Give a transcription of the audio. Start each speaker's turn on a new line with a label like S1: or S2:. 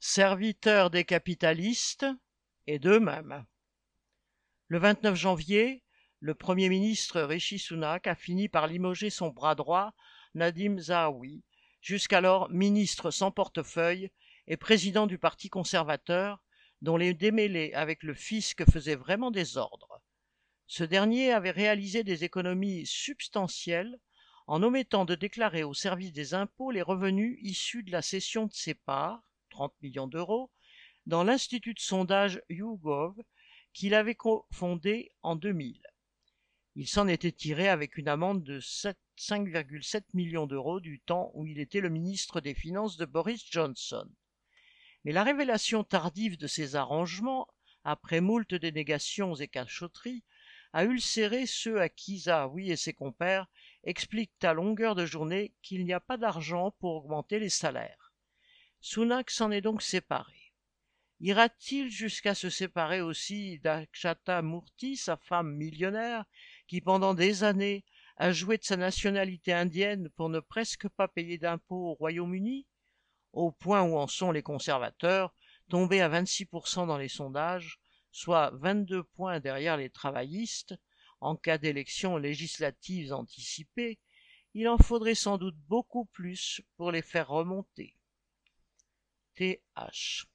S1: serviteurs des capitalistes et d'eux-mêmes. Le 29 janvier, le Premier ministre Rishi Sunak a fini par limoger son bras droit, Nadim Zahawi, jusqu'alors ministre sans portefeuille et président du Parti conservateur, dont les démêlés avec le fisc faisaient vraiment désordre. Ce dernier avait réalisé des économies substantielles en omettant de déclarer au service des impôts les revenus issus de la cession de ses parts, 30 millions d'euros, dans l'institut de sondage YouGov qu'il avait fondé en 2000. Il s'en était tiré avec une amende de 5,7 millions d'euros du temps où il était le ministre des Finances de Boris Johnson. Mais la révélation tardive de ces arrangements, après moult dénégations et cachotteries, a ulcéré ceux à qui Zahawi et ses compères expliquent à longueur de journée qu'il n'y a pas d'argent pour augmenter les salaires. Sunak s'en est donc séparé. Ira-t-il jusqu'à se séparer aussi d'Akshata Murthy, sa femme millionnaire, qui pendant des années a joué de sa nationalité indienne pour ne presque pas payer d'impôts au Royaume-Uni, au point où en sont les conservateurs, tombés à 26% dans les sondages, soit 22 points derrière les travaillistes, en cas d'élections législatives anticipées, il en faudrait sans doute beaucoup plus pour les faire remonter. TH